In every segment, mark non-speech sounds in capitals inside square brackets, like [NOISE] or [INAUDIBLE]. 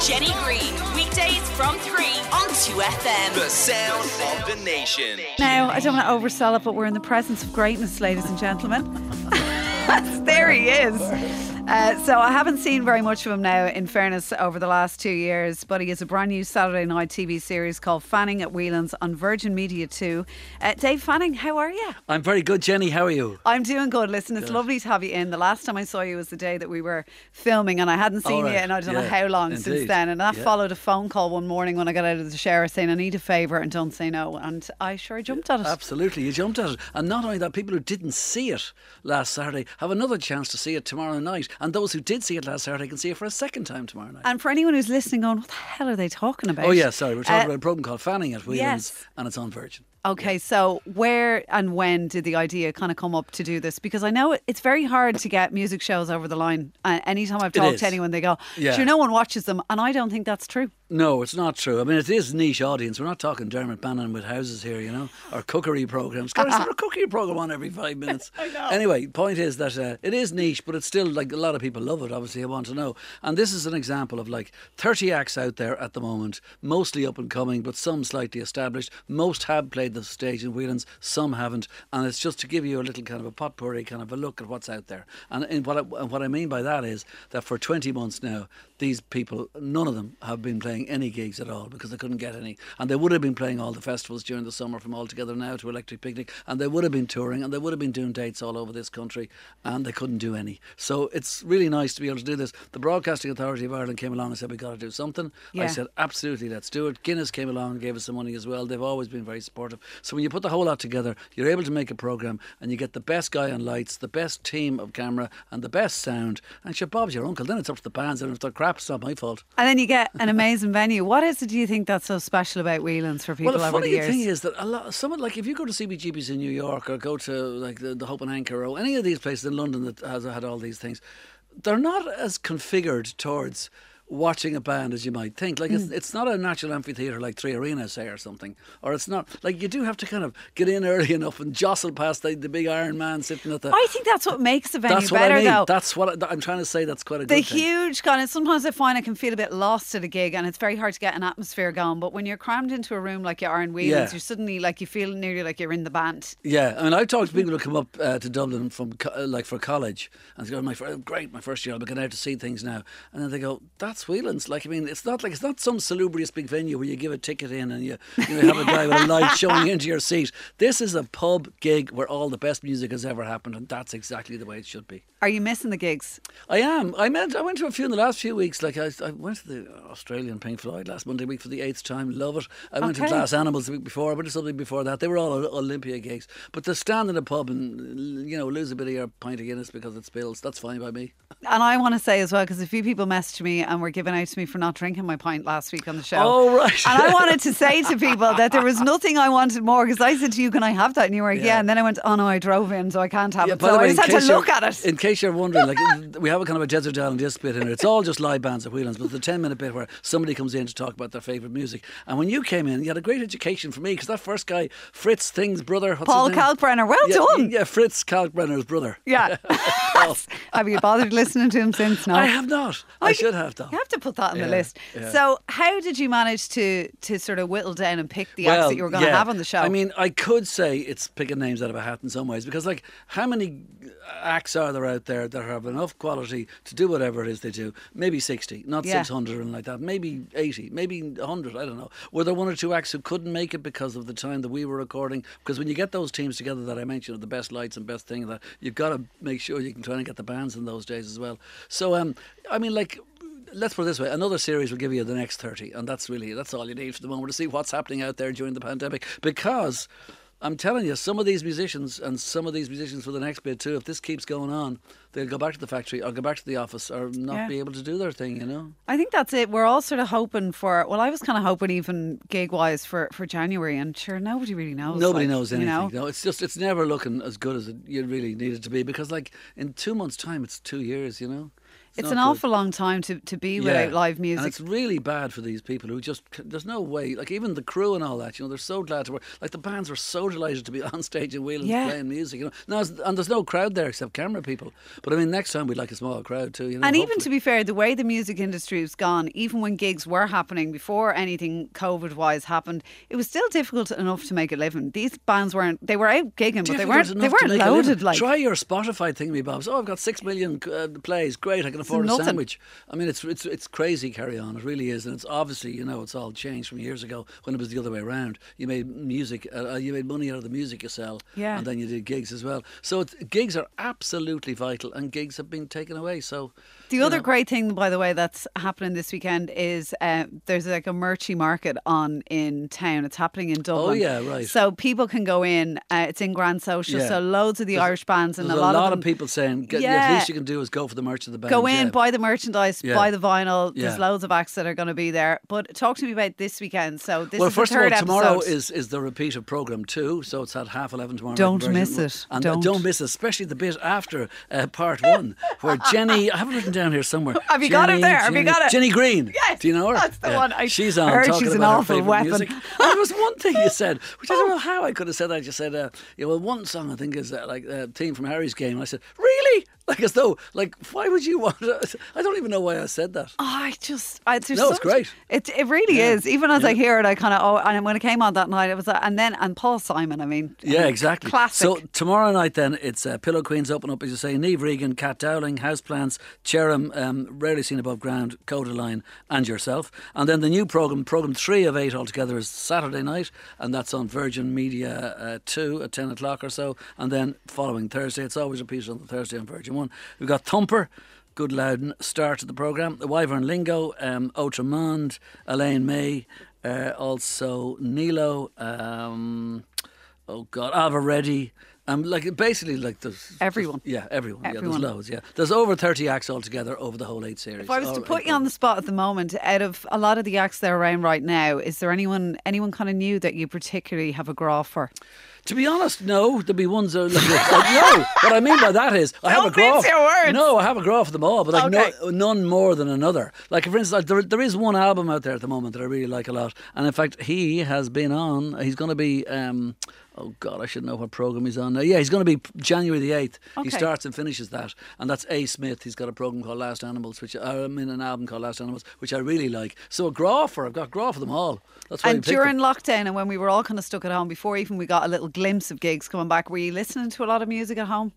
Jenny Green, weekdays from 3 on 2FM. The sound of the nation. Now, I don't want to oversell it, but we're in the presence of greatness, ladies and gentlemen. [LAUGHS] there he is. Uh, so I haven't seen very much of him now, in fairness, over the last two years. But he has a brand new Saturday night TV series called Fanning at Whelan's on Virgin Media 2. Uh, Dave Fanning, how are you? I'm very good, Jenny. How are you? I'm doing good. Listen, it's lovely to have you in. The last time I saw you was the day that we were filming, and I hadn't seen All you right. in I don't know how long since then. And that Yeah. followed a phone call one morning when I got out of the shower saying, I need a favour and don't say no. And I sure jumped at it. Absolutely, you jumped at it. And not only that, people who didn't see it last Saturday have another chance to see it tomorrow night. And those who did see it last Saturday can see it for a second time tomorrow night. And for anyone who's listening, going, what the hell are they talking about? oh, yeah, sorry. We're talking Uh, about a program called Fanning at Whelan's, yes. and it's on Virgin. Okay, so where and when did the idea kind of come up to do this? Because I know it's very hard to get music shows over the line. Uh, anytime I've talked to anyone, they go, Yeah. sure, no one watches them. And I don't think that's true. No, it's not true. I mean, it is niche audience. We're not talking Dermot Bannon with houses here, you know, or cookery programs. God, is there a [LAUGHS] cookery program on every five minutes? [LAUGHS] I know. Anyway, point is that uh, it is niche, but it's still like a lot of people love it. Obviously, I want to know. And this is an example of like 30 acts out there at the moment, mostly up and coming, but some slightly established. Most have played the stage in Whelan's, some haven't. And it's just to give you a little kind of a potpourri, kind of a look at what's out there. And, and what, I, and what I mean by that is that for 20 months now, these people, none of them have been playing any gigs at all because they couldn't get any. And they would have been playing all the festivals during the summer from All Together Now to Electric Picnic. And they would have been touring and they would have been doing dates all over this country and they couldn't do any. So it's really nice to be able to do this. The Broadcasting Authority of Ireland came along and said, We've got to do something. Yeah. I said, Absolutely, let's do it. Guinness came along and gave us some money as well. They've always been very supportive. So when you put the whole lot together, you're able to make a programme and you get the best guy on lights, the best team of camera, and the best sound. And sure, Bob's your uncle. Then it's up to the bands. And if they're crap, it's not my fault. And then you get an amazing [LAUGHS] venue. What is it, do you think, that's so special about Whelan's for people well, the over the funny years? thing is that a lot, someone like if you go to CBGB's in New York or go to like the, the Hope and Anchor or any of these places in London that has had all these things, they're not as configured towards watching a band as you might think. Like it's, it's not a natural amphitheatre like Three Arenas say, or something. Or it's not like you do have to kind of get in early [LAUGHS] enough and jostle past the, the big Iron Man sitting at the. I think that's what makes the venue that's what better, I mean. though. That's what I, I'm trying to say. That's quite a the good thing. huge kind of sometimes I find I can feel a bit lost at a gig and it's very hard to get an atmosphere going. But when you're crammed into a room like you are in Whelan's, Yeah. you're suddenly like you feel nearly like you're in the band. Yeah, I mean, I've talked to people who come up uh, to Dublin from co- like for college and they go, "My great, my first year, I'll be getting out to see things now." And then they go, "That's Whelan's." Like, I mean, it's not like it's not some salubrious big venue where you give a ticket in and you, you know, have a guy with a light showing into your seat. This is a pub gig where all the best music has ever happened, and that's exactly the way it should be. Are you missing the gigs? I am. I meant. I went to a few in the last few weeks. Like I, I went to the Australian Pink Floyd last Monday week for the eighth time. Love it. I went to. Glass Animals the week before. I went to something before that. They were all Olympia gigs. But to stand in a pub and you know lose a bit of your pint of Guinness because it spills, that's fine by me. And I want to say as well, because a few people messaged me and were giving out to me for not drinking my pint last week on the show. Oh, right. And I [LAUGHS] wanted to say to people that there was nothing I wanted more because I said to you, "Can I have that?" And you were like, "Yeah." Yeah. And then I went, "Oh no, I drove in, so I can't have it." by So the I just had to look at it. In case you're wondering, like we have a kind of a desert island disc bit in it. It's all just live bands at Whelan's, but the ten minute bit where somebody comes in to talk about their favourite music. And when you came in, you had a great education for me because that first guy, Fritz Thing's brother, Paul? Kalkbrenner, well yeah, done. Yeah, Fritz Kalkbrenner's brother. Yeah. [LAUGHS] [LAUGHS] have you bothered listening to him since? No. I have not. I, I- should have done. Have to put that on the list. yeah. So, how did you manage to to sort of whittle down and pick the acts that you were going to yeah. have on the show? I mean, I could say it's picking names out of a hat in some ways because, like, how many acts are there out there that have enough quality to do whatever it is they do? Maybe 60, not Yeah. 600 and like that. Maybe 80, maybe 100, I don't know. Were there one or two acts who couldn't make it because of the time that we were recording? Because when you get those teams together that I mentioned, the best lights and best thing, that you've got to make sure you can try and get the bands in those days as well. So, um, I mean, like, let's put it this way another series will give you the next 30 and that's really that's all you need for the moment to see what's happening out there during the pandemic because I'm telling you, some of these musicians and some of these musicians for the next bit too, if this keeps going on, they'll go back to the factory or go back to the office or not Yeah. be able to do their thing, you know? I think that's it. We're all sort of hoping for. Well, I was kind of hoping even gig wise for for January, and sure, nobody really knows. Nobody like, knows you anything. know? No, it's just it's never looking as good as it you really need it to be because like in two months' time, it's two years, you know. It's an good. awful long time to, to be without live And music. it's really bad for these people who just, there's no way, like even the crew and all that, you know, they're so glad to work. Like the bands were so delighted to be [LAUGHS] on stage in Whelan Yeah. playing music, you know. Now, and there's no crowd there except camera people. But I mean, next time we'd like a small crowd too, you know. And even to be fair, the way the music industry has gone, even when gigs were happening before anything COVID wise happened, it was still difficult enough to make a living. These bands weren't, they were out gigging, but they weren't, they weren't loaded like. Try your Spotify thing, me Bobs. Oh, I've got six million uh, plays. Great, I can afford a sandwich. I mean, it's it's it's crazy. Carry on, it really is, and it's obviously you know it's all changed from years ago when it was the other way around. You made music, uh, uh, you made money out of the music you sell, Yeah. and then you did gigs as well. So it's, gigs are absolutely vital, and gigs have been taken away. So The other know. great thing, by the way, that's happening this weekend is uh, there's like a merchy market on in town. It's happening in Dublin. Oh, yeah, right. So people can go in. Uh, it's in Grand Social. Yeah. So loads of the Irish bands and There's a lot, of, them people saying get, the least you can do is go for the merch of the band. go in, yeah. buy the merchandise, Yeah. buy the vinyl. There's loads of acts that are going to be there. But talk to me about this weekend. So this well, is first the third of all, tomorrow episode. is, is the repeat of program two, so it's at half eleven tomorrow. Don't miss it. and uh, Don't. don't miss it, especially the bit after uh, part one, where Jenny. I have it written down here somewhere. [LAUGHS] Have you got it Jenny- there? Have you Jenny- got it? Jenny Green. [LAUGHS] Yes, Do you know her? that's the one. I she's on heard she's an awful weapon. music. There was one thing you [LAUGHS] said, which I don't know how I could have said that. You said, uh, yeah, well, one song I think is uh, like a theme from Harry's game. And I said, really? Like as though, like, why would you want? To, [LAUGHS] I don't even know why I said that. Oh, I just, I, No, it's so- great. It it really Yeah. is. Even as I hear it, I kind of oh, and when it came on that night, it was like, and then and Paul Simon. I mean, Yeah, um, exactly. Classic. So tomorrow night, then it's uh, Pillow Queens open up, as you say. Niamh Regan, Cat Dowling, Houseplants, Cherym, um, rarely seen above ground, Coda Line, and yourself. And then the new program, program three of eight altogether, is Saturday night, and that's on Virgin Media uh, two at ten o'clock or so. And then following Thursday, it's always repeated on the Thursday on Virgin one. We've got Thumper. Good loud n- start to the programme. The Wyvern Lingo, um, Outramond, Elaine Mai, uh, also Nilo, um, oh God, Ailbhe Reddy. Um, like basically, like there's Everyone. yeah, everyone. Yeah, Everyone. there's loads. Yeah, there's over thirty acts altogether over the whole eight series. If I was to put you on the spot at the moment, out of a lot of the acts that are around right now, is there anyone anyone kind of new that you particularly have a graph for? To be honest, no. There'll be ones that are like, no. What I mean by that is, I have a Don't graph. your words. No, I have a graph of them all, but like Okay. no, none more than another. Like for instance, like, there, there is one album out there at the moment that I really like a lot, and in fact, he has been on. He's going to be. Um, Oh God, I should know what program he's on now. Yeah, he's going to be January the eighth. He starts and finishes that, and that's A. Smith. He's got a program called Last Animals, which I'm in an album called Last Animals, which I really like. So a grapher, I've got of them all. That's why And during them. lockdown and when we were all kind of stuck at home, before even we got a little glimpse of gigs coming back, were you listening to a lot of music at home?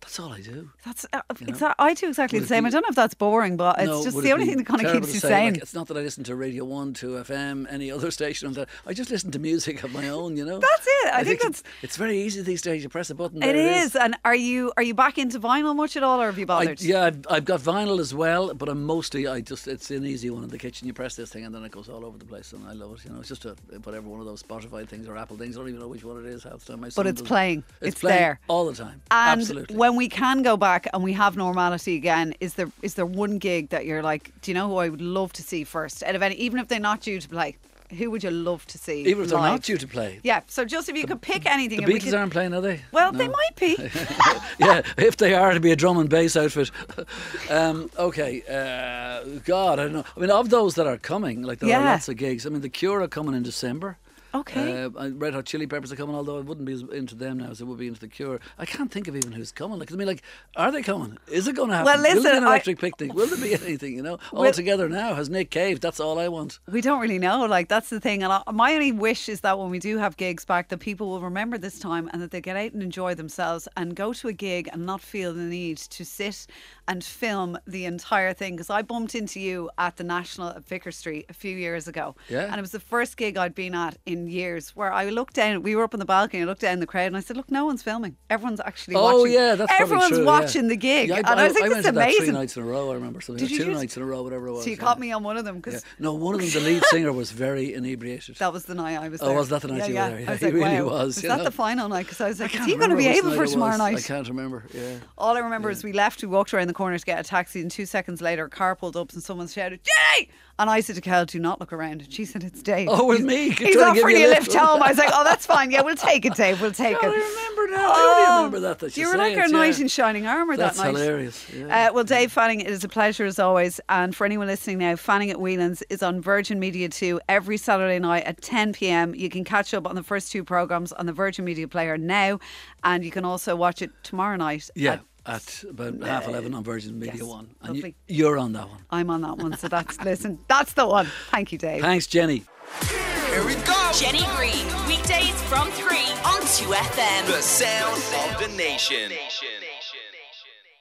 That's all I do. That's uh, You know? exa- I do exactly Would the same. I don't know if that's boring, but it's No, just the it only thing that kind of keeps you say? sane. Like, it's not that I listen to Radio 1, 2 FM, any other [LAUGHS] station. on that. I just listen to music of my own, you know? That's it. I think it's, it's very easy these days. You press a button. It there is. And are you are you back into vinyl much at all, or have you I, bothered? yeah, I've, I've got vinyl as well, but I'm mostly, I just, it's an easy one in the kitchen. You press this thing and then it goes all over the place, and I love it. You know, it's just a, whatever one of those Spotify things or Apple things. I don't even know which one it is half the time. But it's playing. It's, It's playing there. all the time. And Absolutely. when we can go back and we have normality again, is there is there one gig that you're like, do you know who I would love to see first? Out of any, even if they're not due to play, who would you love to see? even if they're live? not due to play. Yeah. So just if you could pick anything, The Beatles could- aren't playing, are they? Well, No. they might be. [LAUGHS] yeah, if they are to be a drum and bass outfit. [LAUGHS] um, okay, uh, God, I don't know. I mean, of those that are coming, like there Yeah. are lots of gigs. I mean, the Cure are coming in December. Okay. Uh, Red Hot Chili Peppers are coming, although I wouldn't be as into them now as it would be into the Cure. I can't think of even who's coming. Like, I mean, like, are they coming? Is it going to happen? Well, Will there be listen, an I- electric picnic? Will there be [LAUGHS] anything? You know, all together now has Nick Cave. That's all I want. We don't really know. Like that's the thing. And I, my only wish is that when we do have gigs back, that people will remember this time and that they get out and enjoy themselves and go to a gig and not feel the need to sit and film the entire thing. Because I bumped into you at the National at Vicar Street a few years ago, Yeah. and it was the first gig I'd been at in years. Where I looked down, we were up on the balcony, I looked down the crowd, and I said, "Look, no one's filming. Everyone's actually Oh watching. yeah, that's everyone's true, yeah. watching the gig." Yeah, I, and I, was like, I "This went that amazing." three nights in a row. I remember something. Did you two nights in a row, whatever it was. so you yeah. caught me on one of them because Yeah. No, one of them, the lead [LAUGHS] singer, was very inebriated. That was the night I was Oh, was that the night you were there? Yeah, I was he like, really wow. was, Was you that know. the final night? Because I was like, is he going to be able for tomorrow night? I can't remember. Yeah. All I remember is we left, we walked around the corner to get a taxi, and two seconds later, a car pulled up and someone shouted, Jenny! And I said to Kel, do not look around. And she said, it's Dave. Oh, with He's- me, He's trying off to give offering you a lift home. I was like, oh, that's fine. Yeah, we'll take it, Dave. We'll take it. I remember now. I only remember that. that You you were like our yeah. knight in shining armour that night. That's hilarious. Yeah. Uh, well, Dave Fanning, it is a pleasure as always. And for anyone listening now, Fanning at Whelan's is on Virgin Media 2 every Saturday night at 10 pm. You can catch up on the first two programmes on the Virgin Media Player now. And you can also watch it tomorrow night. yeah. At- At about half uh, eleven on Virgin Media yes, One, and you, lovely. you're on that one. I'm on that one. So that's, [LAUGHS] listen, that's the one. Thank you, Dave. Thanks, Jenny. Here we go. Jenny Green, weekdays from 3 on 2FM. The sound of the nation.